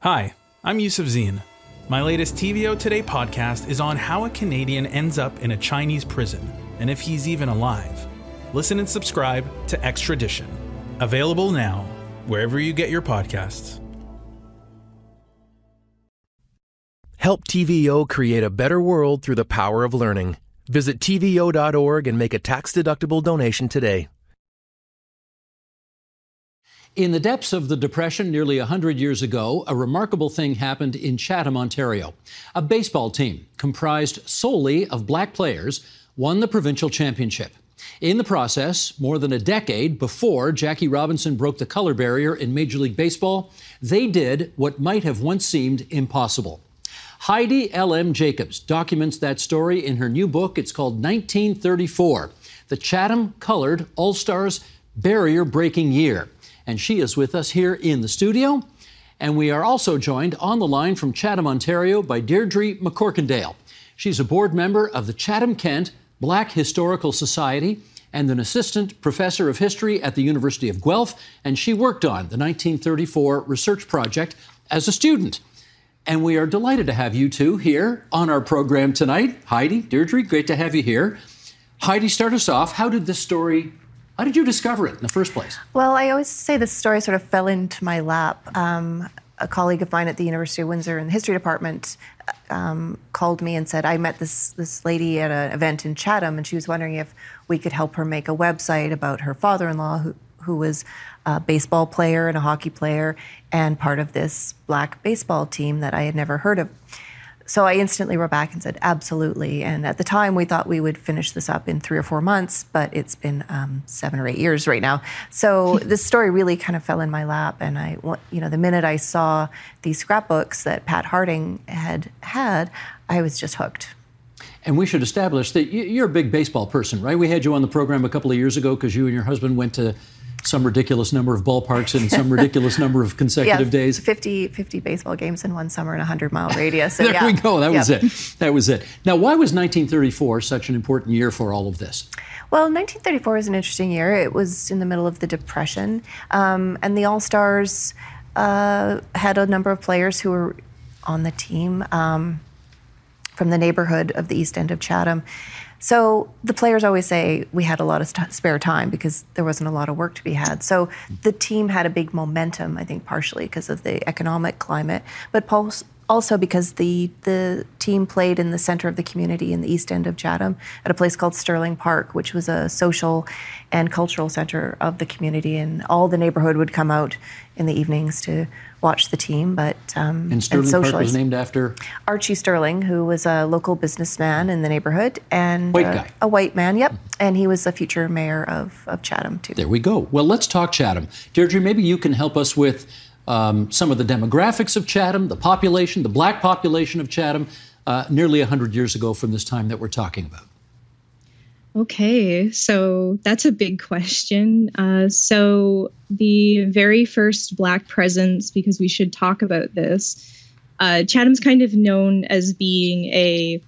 Hi, I'm Yusuf Zine. My latest TVO Today podcast is on how a Canadian ends up in a Chinese prison and if he's even alive. Listen and subscribe to Extradition. Available now, wherever you get your podcasts. Help TVO create a better world through the power of learning. Visit TVO.org and make a tax deductible donation today. In the depths of the Depression nearly 100 years ago, a remarkable thing happened in Chatham, Ontario. A baseball team comprised solely of black players won the provincial championship. In the process, more than a decade before Jackie Robinson broke the color barrier in Major League Baseball, they did what might have once seemed impossible. Heidi L.M. Jacobs documents that story in her new book. It's called 1934 The Chatham Colored All Stars Barrier Breaking Year and she is with us here in the studio. And we are also joined on the line from Chatham, Ontario by Deirdre McCorkindale. She's a board member of the Chatham Kent Black Historical Society and an assistant professor of history at the University of Guelph, and she worked on the 1934 research project as a student. And we are delighted to have you two here on our program tonight. Heidi, Deirdre, great to have you here. Heidi, start us off. How did this story how did you discover it in the first place? Well, I always say this story sort of fell into my lap. Um, a colleague of mine at the University of Windsor in the history department um, called me and said, I met this, this lady at an event in Chatham, and she was wondering if we could help her make a website about her father in law, who, who was a baseball player and a hockey player, and part of this black baseball team that I had never heard of. So I instantly wrote back and said, absolutely. And at the time, we thought we would finish this up in three or four months, but it's been um, seven or eight years right now. So this story really kind of fell in my lap. And I, you know, the minute I saw these scrapbooks that Pat Harding had had, I was just hooked. And we should establish that you're a big baseball person, right? We had you on the program a couple of years ago because you and your husband went to some ridiculous number of ballparks in some ridiculous number of consecutive yeah, days. 50, 50 baseball games in one summer in a 100 mile radius. So, there yeah. we go. That was it. That was it. Now, why was 1934 such an important year for all of this? Well, 1934 was an interesting year. It was in the middle of the Depression, um, and the All Stars uh, had a number of players who were on the team um, from the neighborhood of the East End of Chatham. So the players always say we had a lot of spare time because there wasn't a lot of work to be had. So the team had a big momentum, I think, partially because of the economic climate, but also because the the team played in the center of the community in the east end of Chatham at a place called Sterling Park, which was a social and cultural center of the community, and all the neighborhood would come out in the evenings to watch the team. But um, and Sterling and Park was named after Archie Sterling, who was a local businessman in the neighborhood and white guy. a white man. Yep, and he was a future mayor of of Chatham too. There we go. Well, let's talk Chatham, Deirdre. Maybe you can help us with um, some of the demographics of Chatham, the population, the black population of Chatham, uh, nearly 100 years ago from this time that we're talking about? Okay, so that's a big question. Uh, so, the very first Black presence, because we should talk about this, uh, Chatham's kind of known as being a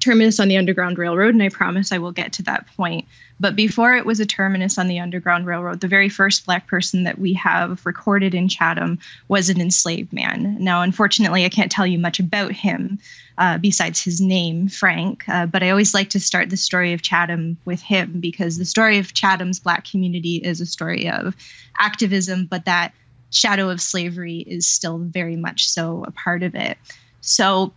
terminus on the Underground Railroad, and I promise I will get to that point. But before it was a terminus on the Underground Railroad, the very first Black person that we have recorded in Chatham was an enslaved man. Now, unfortunately, I can't tell you much about him uh, besides his name, Frank, uh, but I always like to start the story of Chatham with him because the story of Chatham's Black community is a story of activism, but that shadow of slavery is still very much so a part of it. So,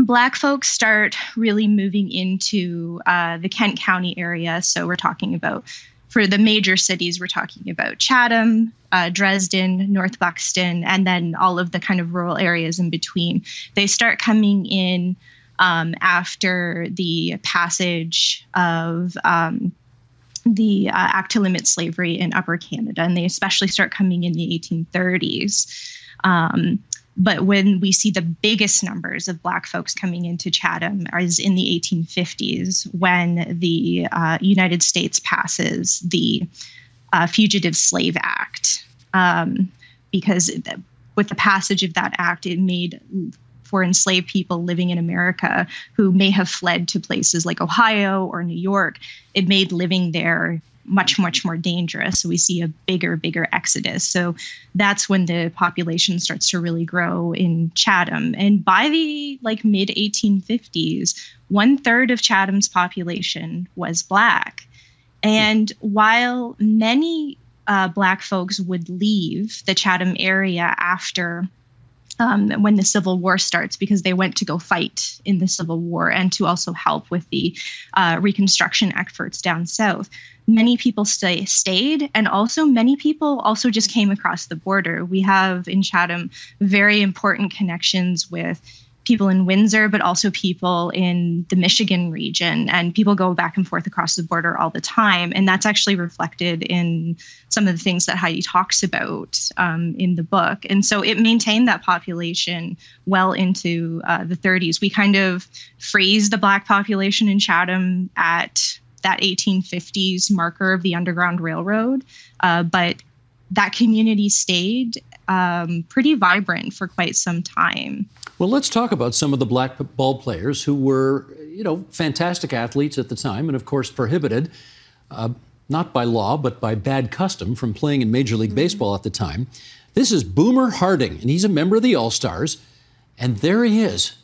Black folks start really moving into uh, the Kent County area. So we're talking about, for the major cities, we're talking about Chatham, uh, Dresden, North Buxton, and then all of the kind of rural areas in between. They start coming in um, after the passage of um, the uh, Act to Limit Slavery in Upper Canada, and they especially start coming in the 1830s. Um, but when we see the biggest numbers of Black folks coming into Chatham is in the 1850s when the uh, United States passes the uh, Fugitive Slave Act. Um, because with the passage of that act, it made for enslaved people living in America who may have fled to places like Ohio or New York, it made living there much much more dangerous. So we see a bigger bigger exodus. So that's when the population starts to really grow in chatham. And by the like mid 1850s one third of chatham's population was black. And while many uh, black folks would leave the chatham area after um, when the Civil War starts because they went to go fight in the Civil War and to also help with the uh, Reconstruction efforts down south. Many people stay, stayed, and also many people also just came across the border. We have in Chatham very important connections with people in Windsor, but also people in the Michigan region. And people go back and forth across the border all the time. And that's actually reflected in some of the things that Heidi talks about um, in the book. And so it maintained that population well into uh, the 30s. We kind of phrase the Black population in Chatham at that 1850s marker of the Underground Railroad. Uh, but that community stayed um, pretty vibrant for quite some time. Well, let's talk about some of the black ball players who were, you know, fantastic athletes at the time, and of course prohibited, uh, not by law but by bad custom, from playing in Major League mm-hmm. Baseball at the time. This is Boomer Harding, and he's a member of the All Stars, and there he is.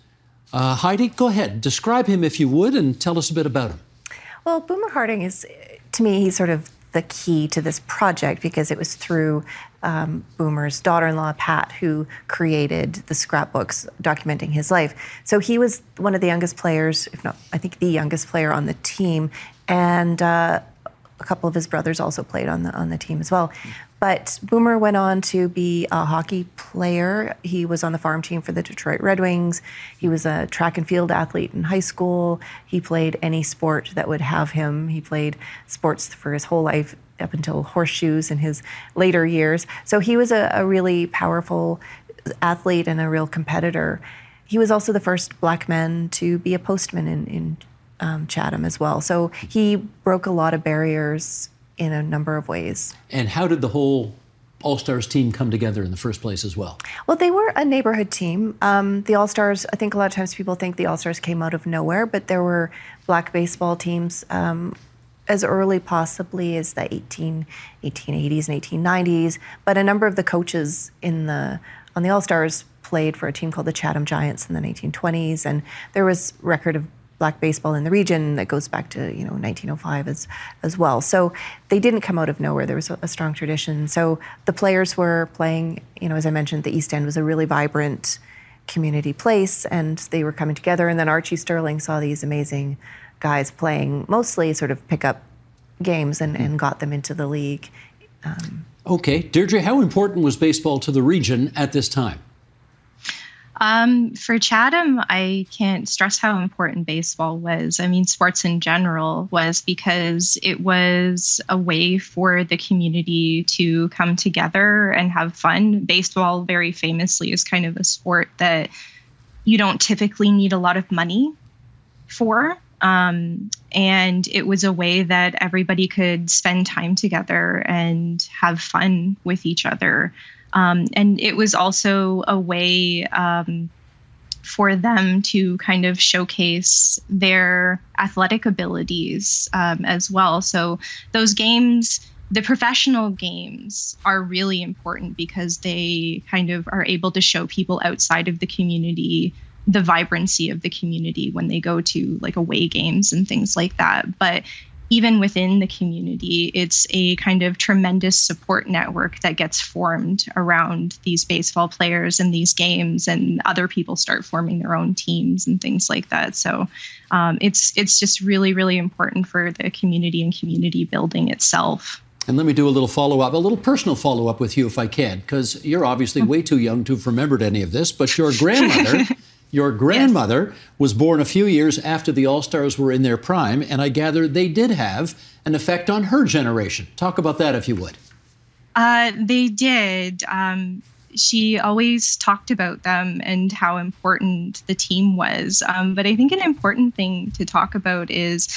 Uh, Heidi, go ahead, describe him if you would, and tell us a bit about him. Well, Boomer Harding is, to me, he's sort of the key to this project because it was through um, Boomer's daughter in law, Pat, who created the scrapbooks documenting his life. So he was one of the youngest players, if not, I think the youngest player on the team. And uh, a couple of his brothers also played on the on the team as well. But Boomer went on to be a hockey player. He was on the farm team for the Detroit Red Wings. He was a track and field athlete in high school. He played any sport that would have him. He played sports for his whole life up until horseshoes in his later years. So he was a, a really powerful athlete and a real competitor. He was also the first black man to be a postman in, in um, Chatham as well. So he broke a lot of barriers in a number of ways. And how did the whole All Stars team come together in the first place as well? Well, they were a neighborhood team. Um, the All Stars, I think a lot of times people think the All Stars came out of nowhere, but there were black baseball teams um, as early possibly as the 18, 1880s and 1890s. But a number of the coaches in the on the All Stars played for a team called the Chatham Giants in the 1920s, and there was record of black baseball in the region that goes back to you know 1905 as as well. So they didn't come out of nowhere. There was a, a, strong tradition. So the players were playing. You know, as I mentioned, the East End was a really vibrant community place, and they were coming together. And then Archie Sterling saw these amazing guys playing mostly sort of pickup games and, and got them into the league. Um, okay, Deirdre, how important was baseball to the region at this time? Um, for Chatham, I can't stress how important baseball was. I mean, sports in general was because it was a way for the community to come together and have fun. Baseball, very famously, is kind of a sport that you don't typically need a lot of money for. Um, and it was a way that everybody could spend time together and have fun with each other. Um, and it was also a way um, for them to kind of showcase their athletic abilities um, as well. So those games, the professional games, are really important because they kind of are able to show people outside of the community the vibrancy of the community when they go to like away games and things like that. But even within the community, it's a kind of tremendous support network that gets formed around these baseball players and these games, and other people start forming their own teams and things like that. So um, it's it's just really really important for the community and community building itself. And let me do a little follow up, a little personal follow up with you, if I can, because you're obviously way too young to have remembered any of this. But your grandmother Your grandmother yes. was born a few years after the All Stars were in their prime, and I gather they did have an effect on her generation. Talk about that, if you would. Uh, they did. Um, she always talked about them and how important the team was. Um, but I think an important thing to talk about is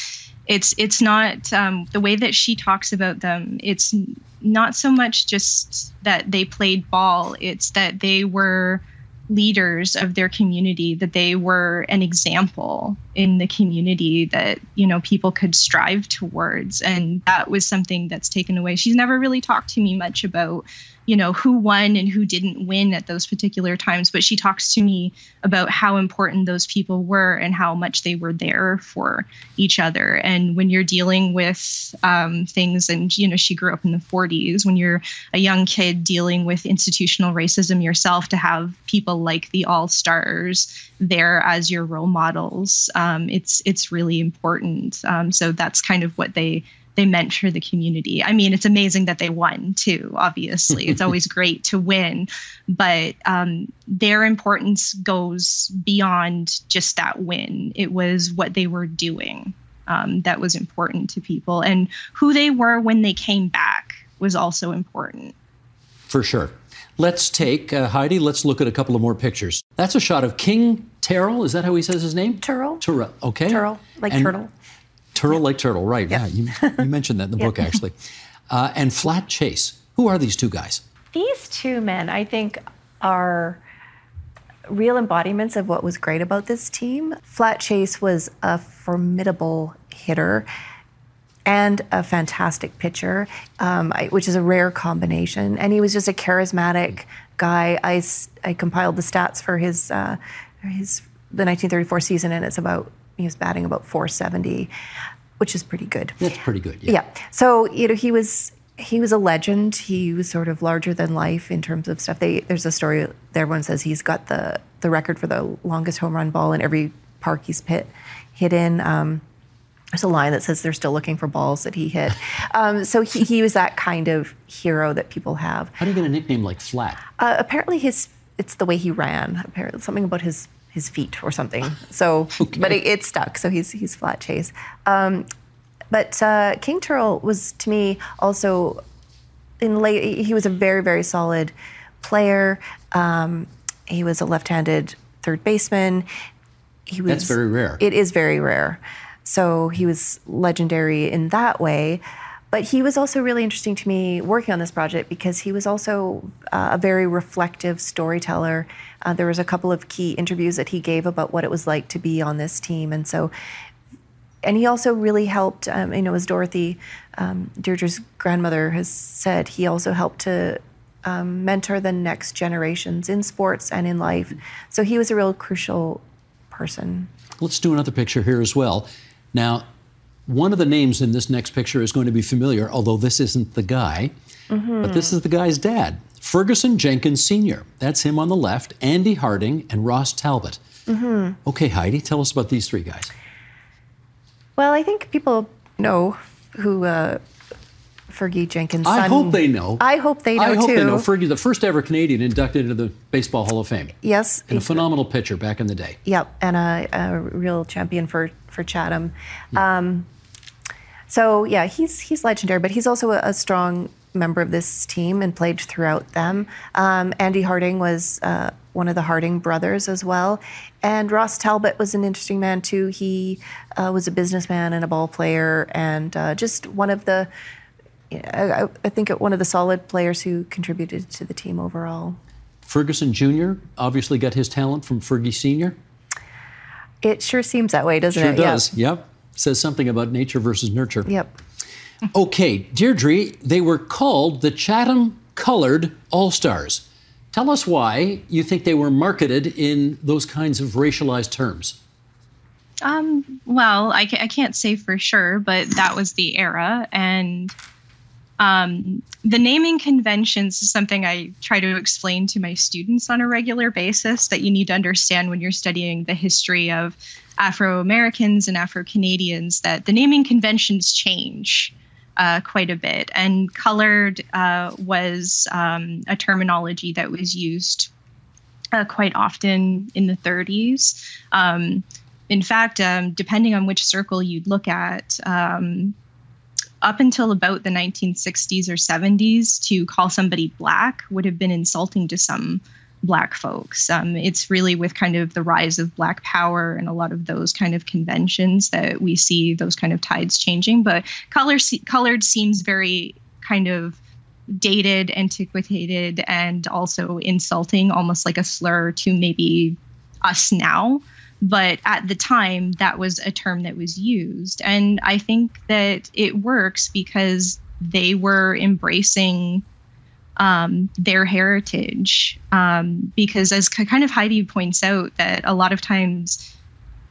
it's it's not um, the way that she talks about them. It's not so much just that they played ball. It's that they were leaders of their community that they were an example in the community that you know people could strive towards. And that was something that's taken away. She's never really talked to me much about you know who won and who didn't win at those particular times but she talks to me about how important those people were and how much they were there for each other. And when you're dealing with um, things and you know she grew up in the 40s when you're a young kid dealing with institutional racism yourself to have people like the all stars there as your role models um, it's it's really important. Um, so that's kind of what they they meant for the community. I mean, it's amazing that they won too. Obviously, it's always great to win, but um, their importance goes beyond just that win. It was what they were doing um, that was important to people, and who they were when they came back was also important. For sure. Let's take uh, Heidi. Let's look at a couple of more pictures. That's a shot of King Terrell. Is that how he says his name? Turl. Turrell. Okay. Turl, like And- turtle. Turtle like turtle, right? Yeah, you, you mentioned that in the book actually. Uh, and Flat Chase. Who are these two guys? These two men, I think, are real embodiments of what was great about this team. Flat Chase was a formidable hitter and a fantastic pitcher, um, I- which is a rare combination. And he was just a charismatic guy. I, I compiled the stats for his uh, his the 1934 season, and it's about he was batting about 470, which is pretty good. That's pretty good. Yeah. yeah. So you know he was he was a legend. He was sort of larger than life in terms of stuff. They there's a story there. Everyone says he's got the the record for the longest home run ball in every park he's hit hit in. Um, there's a line that says they're still looking for balls that he hit. Um, so he, he was that kind of hero that people have. How do you get a nickname like Flat? Uh, apparently, his it's the way he ran. Apparently, something about his his feet or something. So, but it, it stuck. So he's he's flat chase. Um, but uh, King Turl was to me also in late. He was a very very solid player. Um, he was a left-handed third baseman. He was That's very rare. It is very rare. So he was legendary in that way. But he was also really interesting to me working on this project because he was also uh, a very reflective storyteller. Uh, there was a couple of key interviews that he gave about what it was like to be on this team, and so, and he also really helped. Um, you know, as Dorothy, um, Deirdre's grandmother has said, he also helped to um, mentor the next generations in sports and in life. So he was a real crucial person. Let's do another picture here as well. Now, one of the names in this next picture is going to be familiar, although this isn't the guy, but this is the guy's dad, Ferguson Jenkins Sr. That's him on the left, Andy Harding, and Ross Talbot. Okay, Heidi, tell us about these three guys. Well, I think people know who uh, Fergie Jenkins' I son- hope they know. I hope they know I hope too. they know. Fergie, the first ever Canadian inducted into the Baseball Hall of Fame. yes. And a phenomenal pitcher back in the day. Yep, and a, a real champion for for Chatham. Um, so yeah, he's he's legendary, but he's also a, a strong member of this team and played throughout them. Um, Andy Harding was uh, one of the Harding brothers as well, and Ross Talbot was an interesting man too. He uh, was a businessman and a ball player, and uh, just one of the. I, think one of the solid players who contributed to the team overall. Ferguson Jr. obviously got his talent from Fergie Sr. It sure seems that way, doesn't Sure it? does. Yep. Says something about nature versus nurture. Yep. Yep. Okay, Deirdre, they were called the Chatham Colored All Stars. Tell us why you think they were marketed in those kinds of racialized terms. Um, well, I, ca- I can't say for sure, but that was the era. And um, the naming conventions is something I try to explain to my students on a regular basis that you need to understand when you're studying the history of Afro Americans and Afro Canadians, that the naming conventions change. Uh, quite a bit, and colored uh, was um, a terminology that was used uh, quite often in the 30s. Um, in fact, um, depending on which circle you'd look at, um, up until about the 1960s or 70s, to call somebody black would have been insulting to some black folks. Um, it's really with kind of the rise of black power and a lot of those kind of conventions that we see those kind of tides changing. But color, colored seems very kind of dated, antiquated, and also insulting, almost like a slur to maybe us now. But at the time, that was a term that was used. And I think that it works because they were embracing um, their heritage. Um, because, as kind of Heidi points out, that a lot of times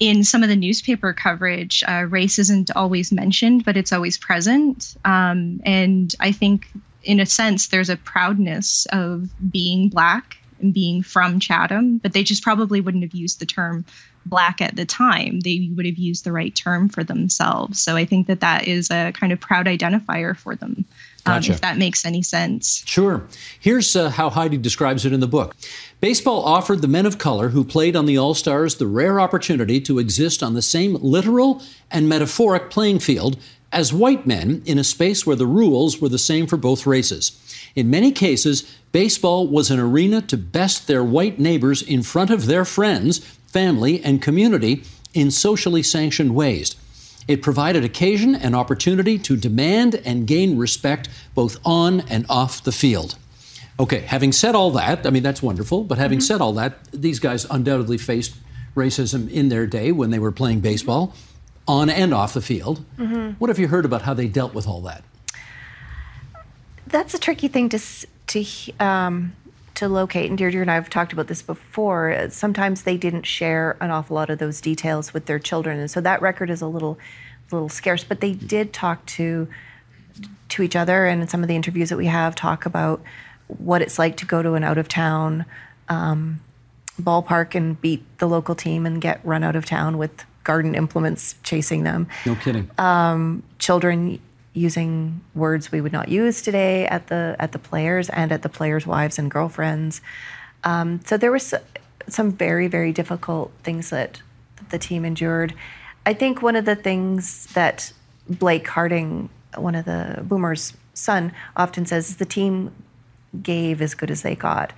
in some of the newspaper coverage, uh, race isn't always mentioned, but it's always present. Um, and I think, in a sense, there's a proudness of being Black and being from Chatham, but they just probably wouldn't have used the term Black at the time. They would have used the right term for themselves. So I think that that is a kind of proud identifier for them. Um, if that makes any sense. Sure. Here's uh, how Heidi describes it in the book. Baseball offered the men of color who played on the All Stars the rare opportunity to exist on the same literal and metaphoric playing field as white men in a space where the rules were the same for both races. In many cases, baseball was an arena to best their white neighbors in front of their friends, family, and community in socially sanctioned ways. It provided occasion and opportunity to demand and gain respect both on and off the field. Okay, having said all that, I mean, that's wonderful, but having mm-hmm. said all that, these guys undoubtedly faced racism in their day when they were playing baseball, on and off the field. Mm-hmm. What have you heard about how they dealt with all that? That's a tricky thing to to um, to locate. And Deirdre and I have talked about this before. Sometimes they didn't share an awful lot of those details with their children, and so that record is a little little scarce. But they did talk to to each other, and in some of the interviews that we have, talk about what it's like to go to an out of town um, ballpark and beat the local team and get run out of town with garden implements chasing them. No kidding. Um, children using words we would not use today at the at the players and at the players' wives and girlfriends. Um, so there was some very very difficult things that the team endured. I think one of the things that Blake Harding, one of the Boomers' son, often says is the team gave as good as they got.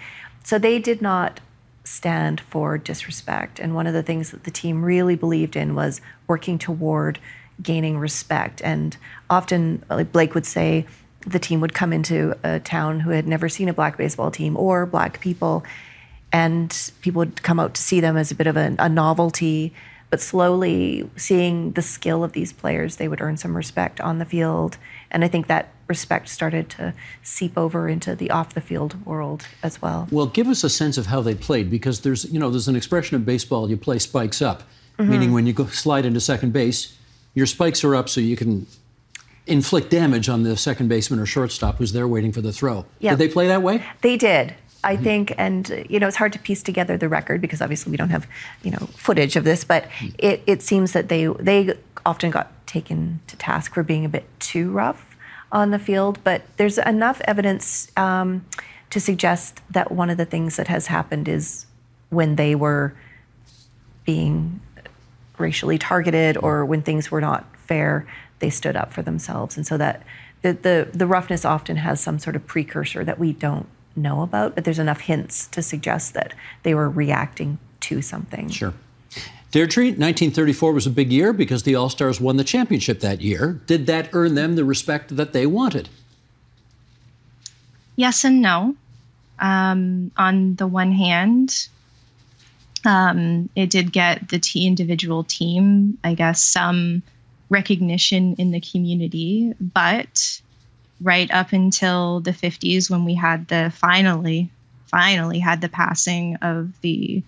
So they did not stand for disrespect. And one of the things that the team really believed in was working toward gaining respect. And often, like Blake would say, the team would come into a town who had never seen a black baseball team or black people, and people would come out to see them as a bit of a, a novelty. But slowly, seeing the skill of these players, they would earn some respect on the field. And I think that respect started to seep over into the off the field world as well. Well, give us a sense of how they played because there's, you know, there's an expression in baseball you play spikes up, mm-hmm. meaning when you go slide into second base, your spikes are up so you can inflict damage on the second baseman or shortstop who's there waiting for the throw. Yep. Did they play that way? They did. I mm-hmm. think, and you know, it's hard to piece together the record because obviously we don't have, you know, footage of this. But mm. it, it seems that they they often got taken to task for being a bit too rough on the field. But there's enough evidence um, to suggest that one of the things that has happened is when they were being racially targeted or when things were not fair, they stood up for themselves. And so that the, the, the roughness often has some sort of precursor that we don't know about, but there's enough hints to suggest that they were reacting to something. Sure. Deirdre, 1934 was a big year because the All Stars won the championship that year. Did that earn them the respect that they wanted? Yes and no. Um, on the one hand, um, it did get the t- individual team, I guess, some recognition in the community. But right up until the 50s, when we had the finally, finally had the passing of the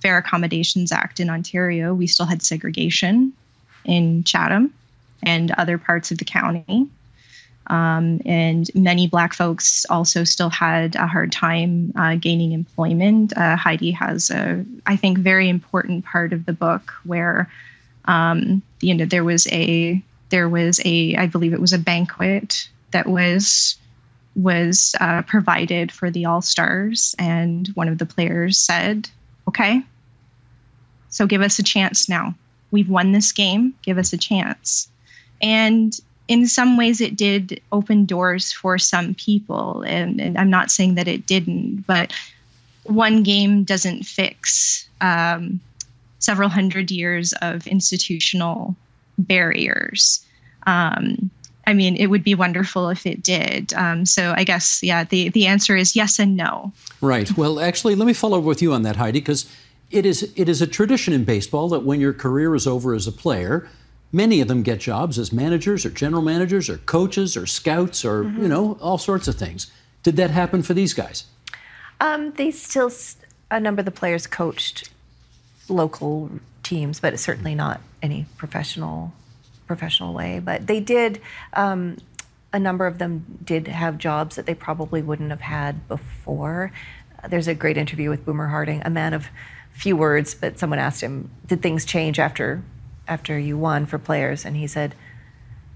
Fair Accommodations Act in Ontario, we still had segregation in Chatham and other parts of the county. Um, and many Black folks also still had a hard time uh, gaining employment. Uh, Heidi has a, I think, very important part of the book where, um, you know, there was a, there was a, I believe it was a banquet that was was uh, provided for the All Stars, and one of the players said, "Okay, so give us a chance now. We've won this game. Give us a chance." And in some ways it did open doors for some people and, and i'm not saying that it didn't but one game doesn't fix um, several hundred years of institutional barriers um, I mean, it would be wonderful if it did. Um, so I guess, yeah, the, the answer is yes and no. Right. Well, actually, let me follow up with you on that, Heidi, because it is, it is a tradition in baseball that when your career is over as a player, many of them get jobs as managers or general managers or coaches or scouts or, mm-hmm. you know, all sorts of things. Did that happen for these guys? Um, they still, a number of the players coached local teams, but certainly not any professional professional way. But they did. Um, a number of them did have jobs that they probably wouldn't have had before. There's a great interview with Boomer Harding, a man of few words, but someone asked him, "Did things change after after you won for players?" And he said,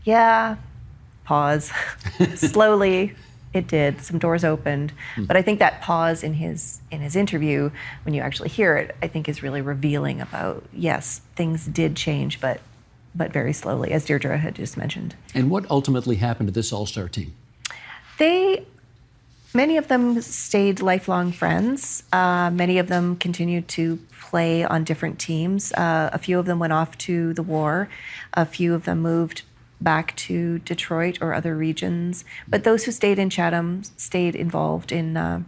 "Yeah." Pause. Slowly, it did. Some doors opened, mm. but I think that pause in his in his interview, when you actually hear it, I think is really revealing about yes, things did change, but but very slowly, as Deirdre had just mentioned. And what ultimately happened to this All Star team? They many of them stayed lifelong friends. Uh, many of them continued to play on different teams. Uh, a few of them went off to the war. A few of them moved back to Detroit or other regions. But those who stayed in Chatham stayed involved in uh,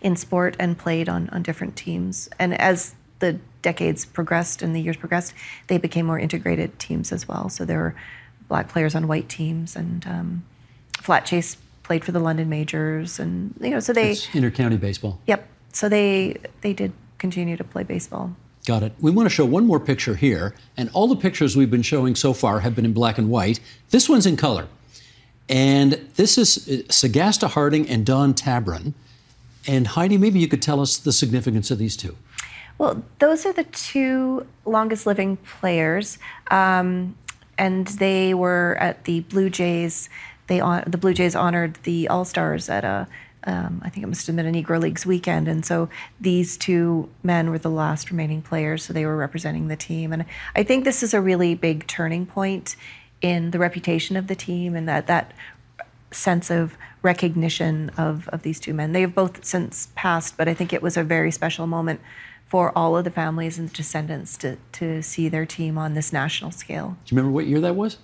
in sport and played on on different teams. And as the decades progressed and the years progressed, they became more integrated teams as well. So there were black players on white teams, and um, Flat Chase played for the London Majors, and you know, so they That's intercounty baseball. Yep. So they they did continue to play baseball. Got it. We want to show one more picture here, and all the pictures we've been showing so far have been in black and white. This one's in color. And this is uh, Sagasta Harding and Don Tabron. And Heidi, maybe you could tell us the significance of these two. Well, those are the two longest living players, um, and they were at the Blue Jays. They the Blue Jays honored the All Stars at a um, I think it must have been a Negro Leagues weekend. And so these two men were the last remaining players, so they were representing the team. And I think this is a really big turning point in the reputation of the team and that, that sense of recognition of, of these two men. They have both since passed, but I think it was a very special moment for all of the families and the descendants to, to see their team on this national scale. Do you remember what year that was?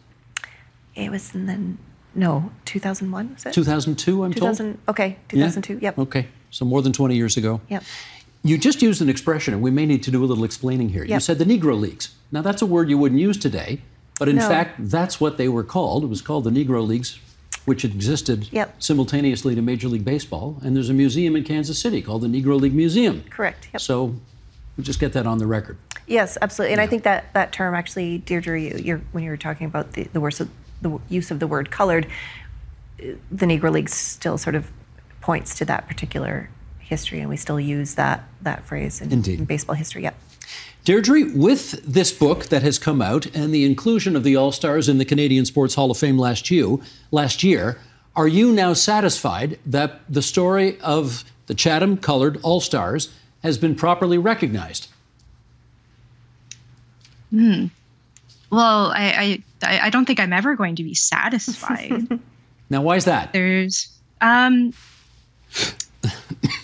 It was in the no, 2001 was it? 2002, I'm 2000, told. Okay, 2002. Yeah? Yep. Okay, so more than 20 years ago. Yep. You just used an expression, and we may need to do a little explaining here. Yep. You said the Negro Leagues. Now, that's a word you wouldn't use today, but in no. fact, that's what they were called. It was called the Negro Leagues, which existed yep. simultaneously to Major League Baseball. And there's a museum in Kansas City called the Negro League Museum. Correct. Yep. So we just get that on the record. Yes, absolutely. And yeah. I think that that term actually, Deirdre, you, when you were talking about the, the, words, the use of the word colored, the Negro Leagues still sort of points to that particular history, and we still use that that phrase in, in baseball history. Yep. Deirdre, with this book that has come out and the inclusion of the All Stars in the Canadian Sports Hall of Fame last year, last year, are you now satisfied that the story of the Chatham Colored All Stars has been properly recognized? Hmm. Well, I, I I don't think I'm ever going to be satisfied. Now, why is that? There's um,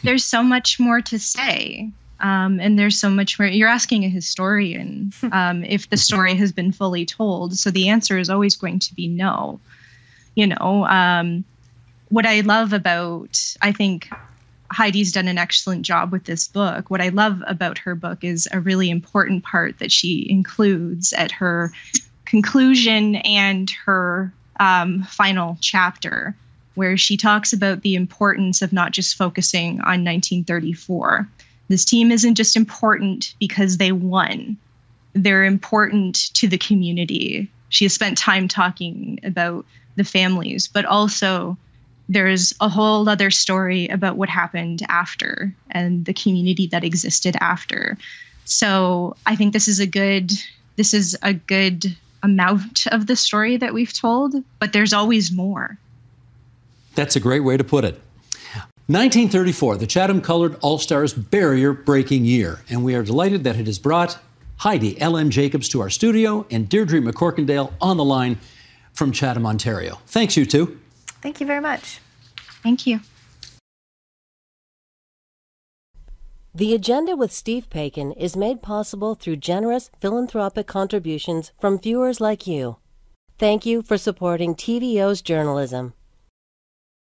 there's so much more to say. Um, and there's so much more. You're asking a historian um, if the story has been fully told. So the answer is always going to be no. You know, um, what I love about, I think Heidi's done an excellent job with this book. What I love about her book is a really important part that she includes at her conclusion and her um, final chapter where she talks about the importance of not just focusing on 1934. This team isn't just important because they won, they're important to the community. She has spent time talking about the families, but also there's a whole other story about what happened after and the community that existed after. So I think this is a good this is a good amount of the story that we've told, but there's always more. That's a great way to put it. 1934, the Chatham Colored All Stars barrier breaking year, and we are delighted that it has brought Heidi L.M. Jacobs to our studio and Deirdre McCorkindale on the line from Chatham, Ontario. Thanks, you two. Thank you very much. Thank you. The Agenda with Steve Paikin is made possible through generous philanthropic contributions from viewers like you. Thank you for supporting TVO's journalism.